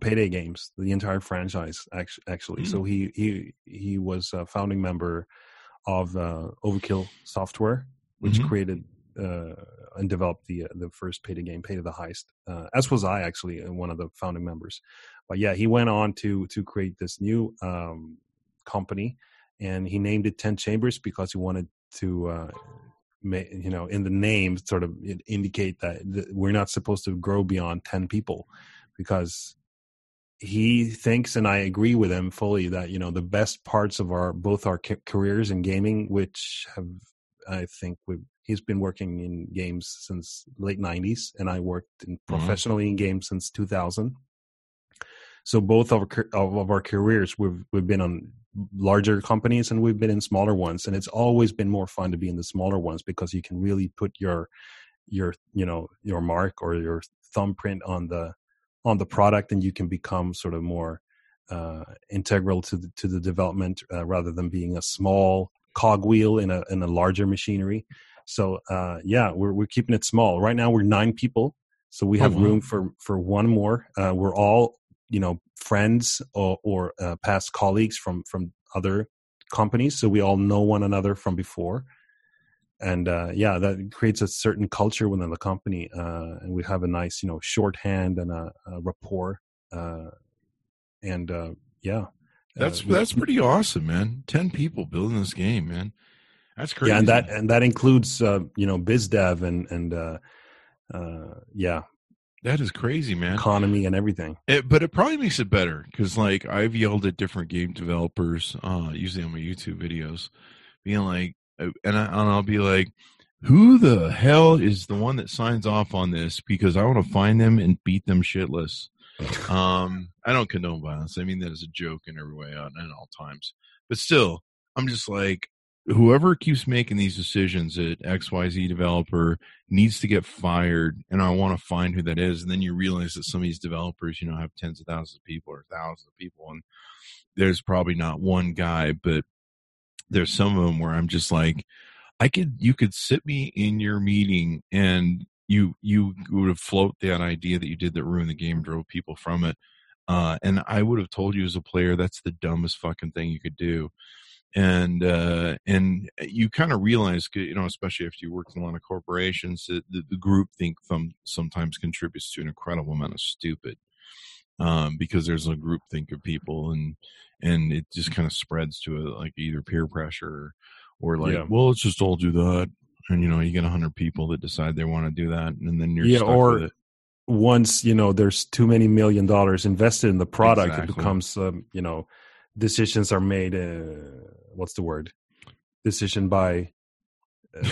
Payday games, the entire franchise. Actually, mm-hmm. so he he he was a founding member of uh, Overkill Software, which mm-hmm. created uh, and developed the the first Payday game, Payday: The Heist. Uh, as was I actually, one of the founding members. But yeah, he went on to to create this new um, company, and he named it Ten Chambers because he wanted to. Uh, you know, in the name, sort of indicate that we're not supposed to grow beyond ten people, because he thinks and i agree with him fully that you know the best parts of our both our careers in gaming which have i think we he's been working in games since late 90s and i worked in mm-hmm. professionally mm-hmm. in games since 2000 so both of our, of our careers we've we've been on larger companies and we've been in smaller ones and it's always been more fun to be in the smaller ones because you can really put your your you know your mark or your thumbprint on the on the product and you can become sort of more uh, integral to the, to the development uh, rather than being a small cogwheel in a in a larger machinery. So uh, yeah, we're we're keeping it small. Right now we're nine people, so we have oh, wow. room for for one more. Uh, we're all you know friends or, or uh, past colleagues from from other companies, so we all know one another from before and uh, yeah, that creates a certain culture within the company, uh, and we have a nice, you know, shorthand and a, a rapport, uh, and uh, yeah, uh, that's that's pretty awesome, man. Ten people building this game, man. That's crazy. Yeah, and that and that includes uh, you know biz dev and and yeah, that is crazy, man. Economy and everything. It, but it probably makes it better because, like, I've yelled at different game developers, uh, usually on my YouTube videos, being like, uh, and, I, and I'll be like, who the hell is the one that signs off on this? Because I want to find them and beat them shitless. *laughs* um, I don't condone violence. I mean that as a joke in every way at all times. But still, I'm just like, whoever keeps making these decisions at XYZ developer needs to get fired. And I want to find who that is. And then you realize that some of these developers, you know, have tens of thousands of people or thousands of people. And there's probably not one guy, but there's some of them where I'm just like, I could, you could sit me in your meeting and you, you would have float that idea that you did that ruined the game, drove people from it. Uh, and I would have told you as a player, that's the dumbest fucking thing you could do. And, uh, and you kind of realize, you know, especially if you work in a lot of corporations, that the, the group think from sometimes contributes to an incredible amount of stupid. Um, because there's a group think of people and and it just kind of spreads to a, like either peer pressure or like, yeah. well, let's just all do that. And you know, you get a hundred people that decide they want to do that, and then you're yeah, or once you know there's too many million dollars invested in the product, exactly. it becomes um, you know decisions are made. Uh, what's the word? Decision by uh,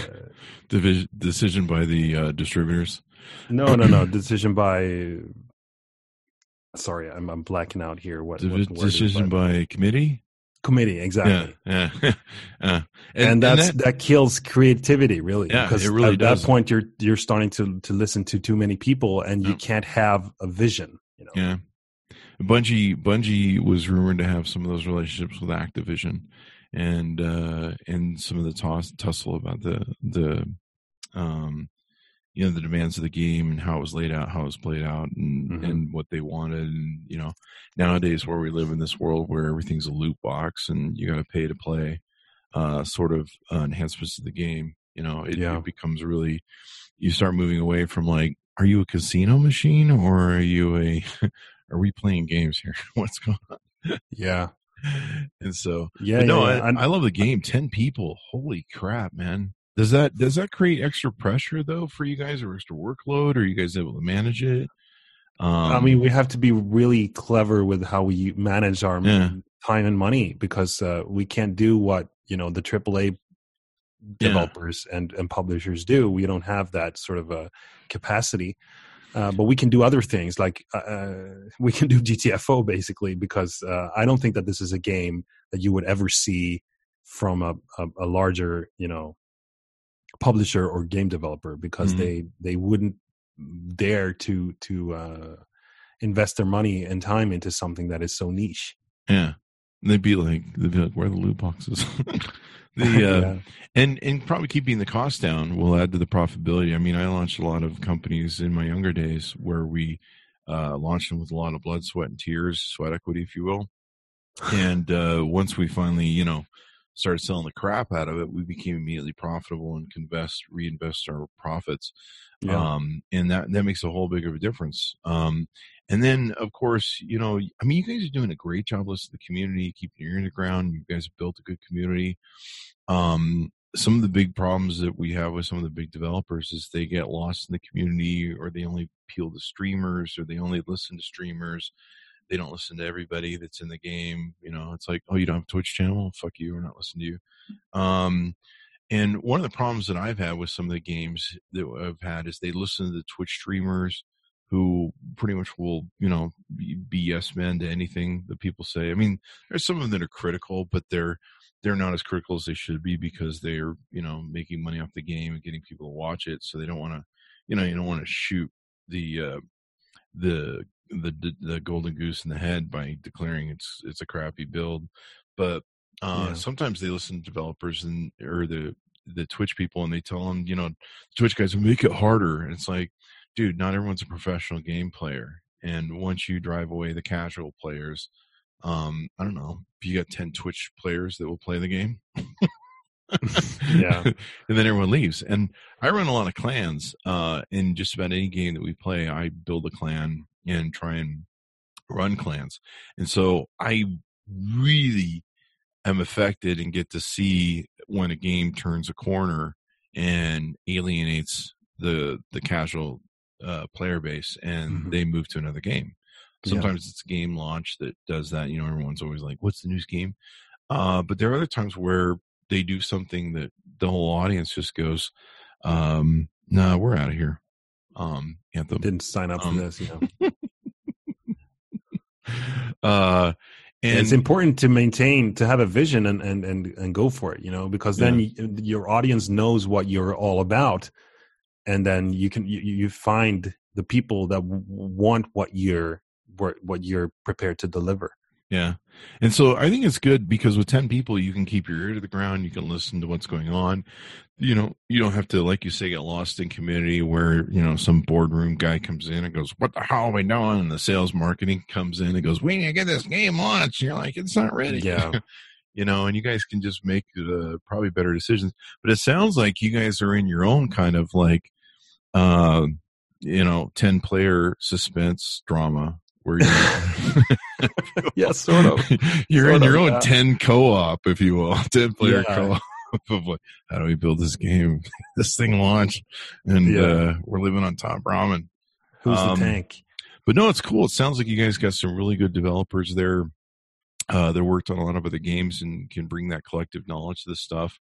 Division, decision by the uh, distributors. No, no, no. decision by sorry, I'm I'm blacking out here. What, what decision is, by committee? Committee, exactly. Yeah, *laughs* yeah. and, and, that's and that, that, kills creativity, really. Yeah, because it really at does. that point you're you're starting to to listen to too many people, and you can't have a vision. You know. Yeah. Bungie Bungie was rumored to have some of those relationships with Activision, and uh, and some of the toss, tussle about the the um, you know the demands of the game and how it was laid out, how it was played out, and mm-hmm. and what they wanted. And you know, nowadays where we live in this world where everything's a loot box and you got to pay to play, uh, sort of uh, enhancements to the game. You know, it, yeah. it becomes really you start moving away from like, are you a casino machine or are you a are we playing games here? *laughs* What's going on? Yeah. *laughs* And so, yeah, no, yeah, I, I, love the game. Ten people, holy crap, man! Does that does that create extra pressure though for you guys, or extra workload? Or are you guys able to manage it? Um, I mean, we have to be really clever with how we manage our yeah. time and money because uh, we can't do what you know the AAA developers yeah. and and publishers do. We don't have that sort of a capacity. Uh, but we can do other things like uh, uh we can do GTFO basically because uh, I don't think that this is a game that you would ever see from a, a, a larger you know publisher or game developer because mm-hmm. they they wouldn't dare to to uh, invest their money and time into something that is so niche. Yeah, they'd be like they'd be like, where are the loot boxes? *laughs* the *laughs* uh, yeah. and and probably keeping the cost down will add to the profitability. I mean, I launched a lot of companies in my younger days where we uh, launched them with a lot of blood, sweat, and tears, sweat equity, if you will. *sighs* And uh, once we finally, you know, started selling the crap out of it, we became immediately profitable and can invest, reinvest our profits. Yeah. Um, and that, that makes a whole big of a difference. Um, and then of course, you know, I mean, you guys are doing a great job listening to the community, keeping your ear the ground. You guys have built a good community. Um, some of the big problems that we have with some of the big developers is they get lost in the community or they only appeal to streamers or they only listen to streamers they don't listen to everybody that's in the game you know it's like oh you don't have a twitch channel? Fuck you we're not listening to you. Um and one of the problems that i've had with some of the games that i've had is they listen to the twitch streamers who pretty much will you know be, yes men to anything that people say. I mean there's some of them that are critical but they're they're not as critical as they should be because they're you know making money off the game and getting people to watch it so they don't want to you know you don't want to shoot the uh the the the golden goose in the head by declaring it's it's a crappy build but uh Yeah. sometimes they listen to developers and or the the twitch people and they tell them you know twitch guys make it harder and it's like dude not everyone's a professional game player and once you drive away the casual players um i don't know you got 10 twitch players that will play the game Yeah. *laughs* and then everyone leaves and i run a lot of clans uh in just about any game that we play i build a clan and try and run clans and so i really am affected and get to see when a game turns a corner and alienates the the casual uh, player base and Mhm. they move to another game Yeah. sometimes it's game launch that does that you know everyone's always like what's the news game uh, but there are other times where they do something that the whole audience just goes um no nah, we're out of here um anthem. Didn't sign up Um, for this, you *laughs* know. uh and it's important to maintain to have a vision and and and, and go for it you know because then y your audience knows what you're all about. And then you can you, you find the people that w- want what you're what what you're prepared to deliver Yeah. And so I think it's good because with 10 people, you can keep your ear to the ground. You can listen to what's going on. You know, you don't have to, like you say, get lost in community where, you know, some boardroom guy comes in and goes, what the hell are we doing? And the sales marketing comes in and goes, we need to get this game launched. And you're like, it's not ready. Yeah. *laughs* you know, and you guys can just make uh, probably better decisions. But it sounds like you guys are in your own kind of like, uh, you know, 10 player suspense drama where you *laughs* yeah sort of. *laughs* You're Sort in your of, own yeah. 10 co-op if you will *laughs* 10 player Yeah. co-op of like, how do we build this game? This thing launched and Yeah. uh we're living on top ramen who's Um, the tank? but no it's cool. It sounds like you guys got some really good developers there. Uh that worked on a lot of other games and can bring that collective knowledge to this stuff.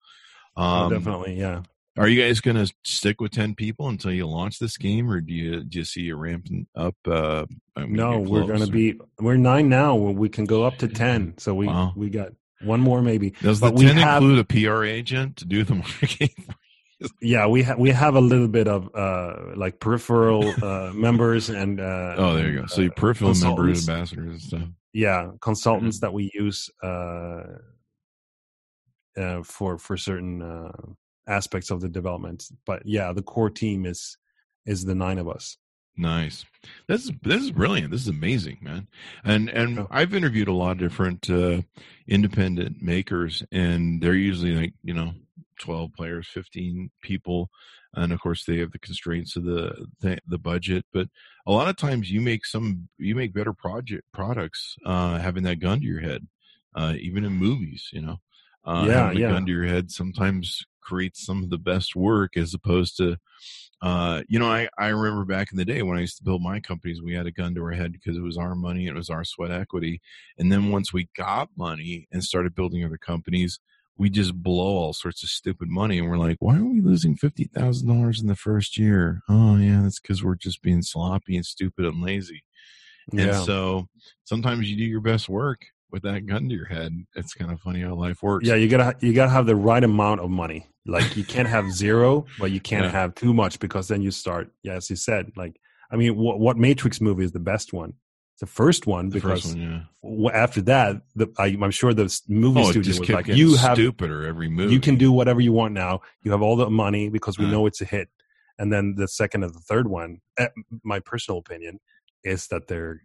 Oh, um definitely yeah are you guys going to stick with 10 people until you launch this game or do you do you see it ramping up uh no we're gonna be we're nine now we can go up to 10 so we Wow. we got one more maybe. Does the but we 10 have- include a pr agent to do the *laughs* marketing yeah we have we have a little bit of uh like peripheral uh *laughs* members and uh Oh, there you go. So you uh, peripheral members, ambassadors, and stuff. yeah consultants that we use uh uh for for certain uh aspects of the development but yeah the core team is is the nine of us Nice. This is this is brilliant. This is amazing, man. And and. I've interviewed a lot of different uh, independent makers, and they're usually like you know twelve players, fifteen people, and of course they have the constraints of the the, the budget. But a lot of times you make some you make better project products uh, having that gun to your head, uh, even in movies. You know, uh, Yeah, having a yeah. gun to your head sometimes creates some of the best work as opposed to uh, you know, I, I remember back in the day when I used to build my companies, we had a gun to our head because it was our money, it was our sweat equity. And then once we got money and started building other companies, we just blow all sorts of stupid money. And we're like, why are we losing $50,000 in the first year? Oh, yeah, that's because we're just being sloppy and stupid and lazy. And so sometimes you do your best work with that gun to your head. It's kind of funny how life works. yeah you gotta you gotta have the right amount of money like you can't have zero but you can't Yeah. have too much because then you start yeah as you said like i mean what, what matrix movie is the best one it's the first one the because first one, yeah. after that the, I, i'm sure the movie Oh, studio was like you have stupider every move. you can do whatever you want now you have all the money because we Uh. know it's a hit and then the second and the third one eh, my personal opinion is that they're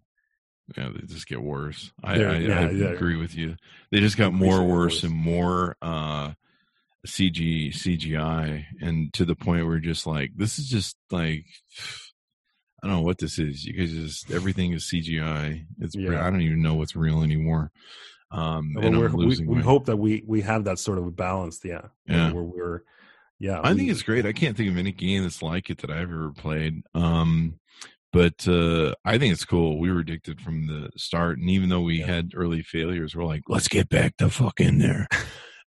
Yeah, they just get worse. I, I, yeah, I agree with you. They just got more worse worse. and more uh, CG CGI, and to the point where just like this is just like I don't know what this is. You guys just everything is CGI. It's Yeah. I don't even know what's real anymore. Um, and we, losing. we hope that we we have that sort of a balance. Yeah. Yeah. Where we're, yeah. I think it's great. I can't think of any game that's like it that I've ever played. Um, but uh, I think it's cool. We were addicted from the start, and even though we Yeah. had early failures, we're like, let's get back the fuck in there. *laughs*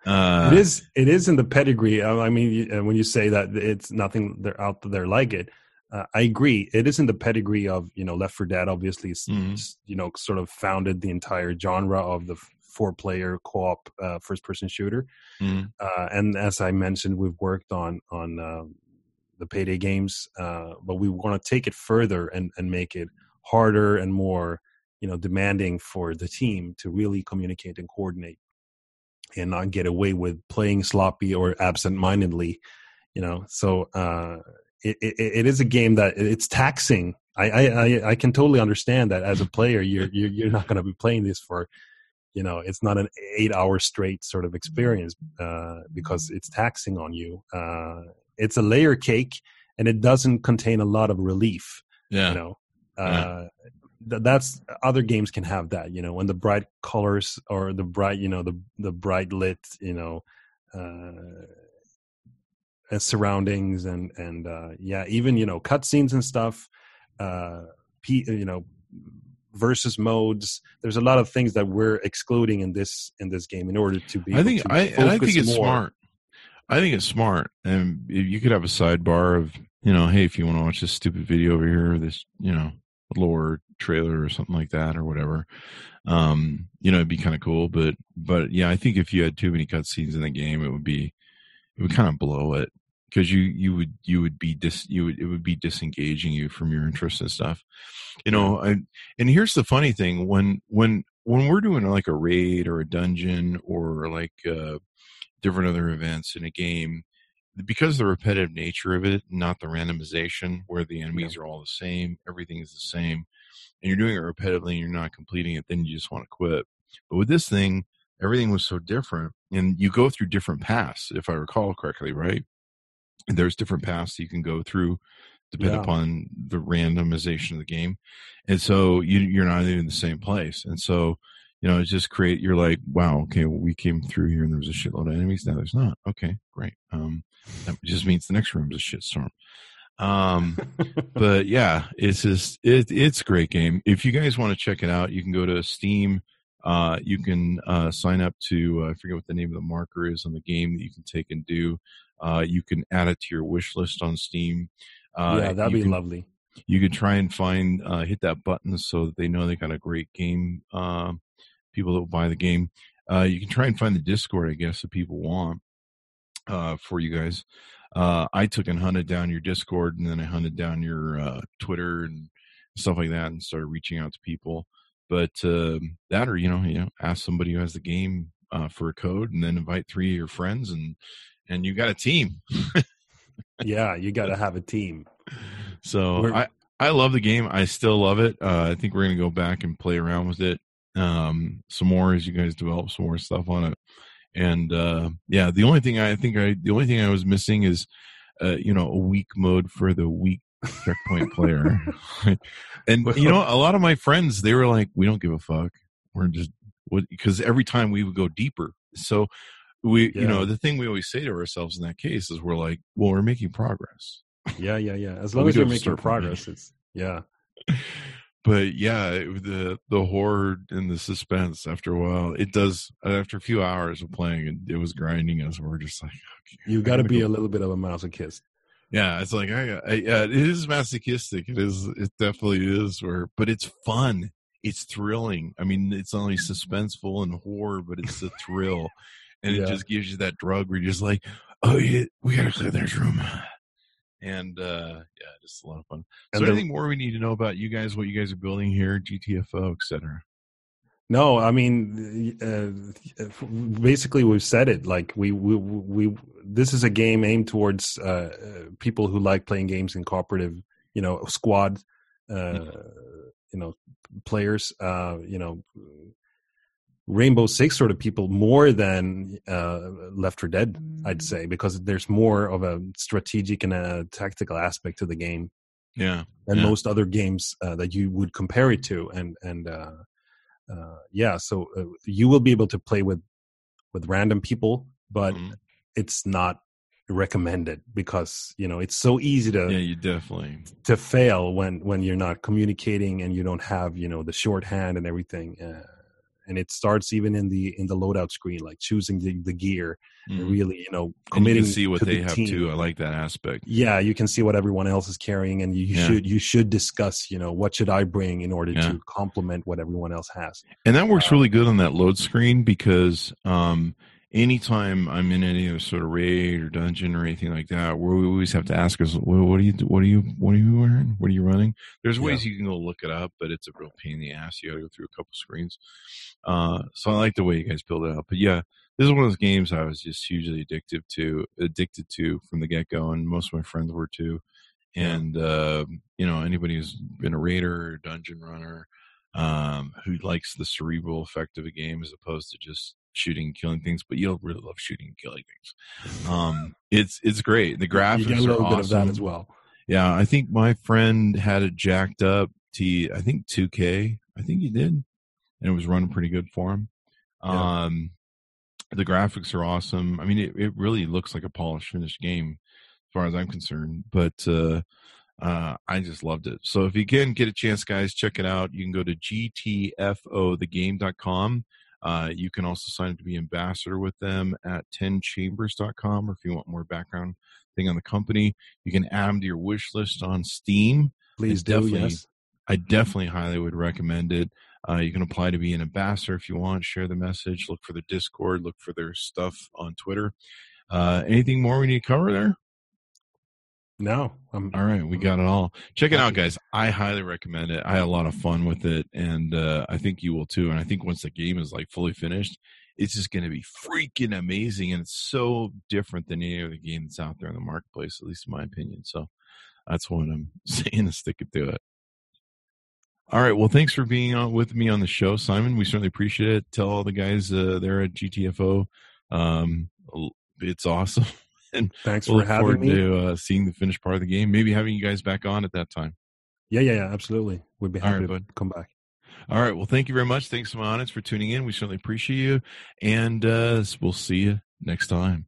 Uh, it is it is in the pedigree. uh, I mean, uh, when you say that it's nothing they're out there like it, uh, I agree. It is in the pedigree of you know Left 4 Dead. Obviously, Mhm. you know sort of founded the entire genre of the four player co op uh, first person shooter. mm, Uh, and as I mentioned, we've worked on on um, the payday games, uh, but we want to take it further and and make it harder and more you know demanding for the team to really communicate and coordinate and not get away with playing sloppy or absent-mindedly you know? So uh it, it, it is a game that it's taxing. I, I i can totally understand that as a player you're you're, you're not going to be playing this for you know it's not an eight hour straight sort of experience uh because it's taxing on you uh it's a layer cake and it doesn't contain a lot of relief yeah, you know Yeah. uh th- that's other games can have that you know when the bright colors or the bright you know the the bright lit you know uh surroundings and and uh yeah even you know cutscenes and stuff uh P, you know versus modes there's a lot of things that we're excluding in this in this game in order to be I think I and I think it's smart. I think it's smart, and you could have a sidebar of you know, hey, if you want to watch this stupid video over here, or this you know lore trailer or something like that or whatever, um, you know, it'd be kind of cool. But but yeah, I think if you had too many cutscenes in the game, it would be it would kind of blow it because you you would you would be dis you would it would be disengaging you from your interests and stuff you know I, and here's the funny thing when when when we're doing like a raid or a dungeon or like uh different other events in a game because the repetitive nature of it not the randomization where the enemies are all the same everything is the same and you're doing it repetitively and you're not completing it then you just want to quit. But with this thing everything was so different and you go through different paths if i recall correctly right? And there's different paths you can go through depending Yeah. upon the randomization of the game and so you, you're not even in the same place and so you know it's just create you're like wow okay well, we came through here and there was a shitload of enemies now there's not okay great um that just means the next room is a shitstorm um *laughs* but yeah, it's just it, it's a great game. If you guys want to check it out, you can go to Steam. Uh, you can uh, sign up to uh, I forget what the name of the marker is on the game that you can take and do. Uh, you can add it to your wish list on Steam. Uh, yeah that'd be can, lovely You could try and find uh, hit that button so that they know they got a great game. Uh, people that will buy the game. Uh, you can try and find the Discord, I guess, that people want uh, for you guys. Uh, I took and hunted down your Discord, and then I hunted down your uh, Twitter and stuff like that, and started reaching out to people. But um that, or you know, you know, ask somebody who has the game uh, for a code, and then invite three of your friends, and and you got a team. yeah you got to *laughs* have a team So We're- I I love the game. I still love it. Uh, I think we're gonna go back and play around with it um, some more as you guys develop some more stuff on it. And uh, yeah, the only thing I think I the only thing I was missing is uh, you know a weak mode for the weak checkpoint player. *laughs* *laughs* and you know, a lot of my friends they were like, "We don't give a fuck. We're just? Because every time we would go deeper, so we you know the thing we always say to ourselves in that case is we're like, "Well, we're making progress." yeah yeah yeah as long we as you're making start from the progress it's yeah *laughs* but yeah it- the the horror and the suspense after a while it does uh, after a few hours of playing it, it was grinding us we're just like okay, you got to be go- a little bit of a masochist. Yeah it's like I, I yeah it is masochistic it is it definitely is where but it's fun it's thrilling i mean it's only suspenseful and horror but it's the thrill and Yeah. it just gives you that drug where you're just like oh yeah we gotta clear this room and uh yeah just a lot of fun And so the- anything more we need to know about you guys what you guys are building here gtfo etc No, I mean, uh, basically we've said it. Like we, we, we, this is a game aimed towards uh, uh, people who like playing games in cooperative, you know, squad, uh, you know, players. Uh, you know, Rainbow Six sort of people more than uh, Left 4 Dead, I'd mm. say, because there's more of a strategic and a tactical aspect to the game. Yeah, than yeah. most other games uh, that you would compare it to, and and uh, uh yeah, so uh, you will be able to play with with random people, but mm-hmm. it's not recommended because you know it's so easy to yeah you definitely to fail when when you're not communicating and you don't have you know the shorthand and everything uh, and it starts even in the in the loadout screen like choosing the, the gear mm. and really you know committing and you see what they the have team. too i like that aspect yeah you can see what everyone else is carrying and you, you yeah. should you should discuss you know what should i bring in order yeah. to complement what everyone else has and that works uh, really good on that load screen because um anytime I'm in any sort of raid or dungeon or anything like that, where we always have to ask us, well, what are you, what are you, what are you wearing? What are you running? There's ways yeah. you can go look it up, but it's a real pain in the ass. You got to go through a couple screens. Uh, so I like the way you guys build it up. But yeah, this is one of those games I was just hugely addicted to, addicted to from the get go, and most of my friends were too. And uh, you know, anybody who's been a raider or dungeon runner, um, who likes the cerebral effect of a game as opposed to just shooting and killing things, but you'll really love shooting and killing things. Um, it's it's great. The graphics you a little bit awesome. of that as well. Yeah, I think my friend had it jacked up to I think 2K. I think he did, and it was running pretty good for him. Yeah. Um, the graphics are awesome. I mean, it, it really looks like a polished, finished game, as far as I'm concerned. But uh, uh, I just loved it. So if you can get a chance, guys, check it out. You can go to gtfothegame.com. Uh, you can also sign up to be ambassador with them at 10chambers.com, or if you want more background thing on the company, you can add them to your wish list on Steam. Please do, yes. I definitely highly would recommend it. Uh, you can apply to be an ambassador if you want. Share the message. Look for the Discord. Look for their stuff on Twitter. Uh, anything more we need to cover there? No. I'm, all right, we got it all. Check it out, guys. I highly recommend it. I had a lot of fun with it, and uh, I think you will too. And I think once the game is like fully finished, it's just going to be freaking amazing, and it's so different than any other game that's out there in the marketplace, at least in my opinion. So that's what I'm *laughs* saying to stick it to it. All right. Well, thanks for being on with me on the show, Simon. We certainly appreciate it. Tell all the guys uh, there at GTFO. Um, it's awesome. *laughs* *laughs* and thanks we'll for having me. To uh, seeing the finished part of the game, maybe having you guys back on at that time. Yeah, yeah, yeah, absolutely. We'd be happy right, to bud. come back. All right. Well, thank you very much. Thanks, my audience, for tuning in. We certainly appreciate you, and uh, we'll see you next time.